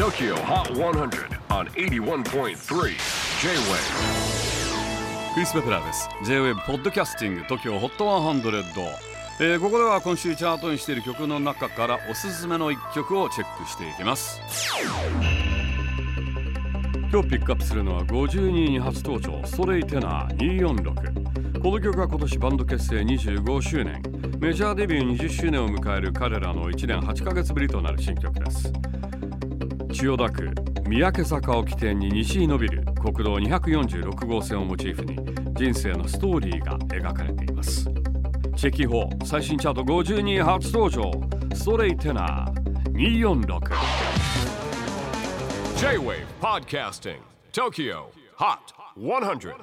TOKYO HOT 100 on 81.3 J-WAVE クリス・ベプラーです。J-WAVE ポッドキャスティング TOKYO HOT 100、えーここでは今週チャートにしている曲の中からおすすめの一曲をチェックしていきます。今日ピックアップするのは52位に初登場ストレイテナー246この曲は今年バンド結成25周年。メジャーデビュー20周年を迎える彼らの1年8ヶ月ぶりとなる新曲です。千代田区三宅坂を起点に西に伸びる国道246号線をモチーフに人生のストーリーが描かれています。チェキホ最新チャート52位初登場。ストレイテナー246 J-WAVE PODCASTING TOKYO HOT 100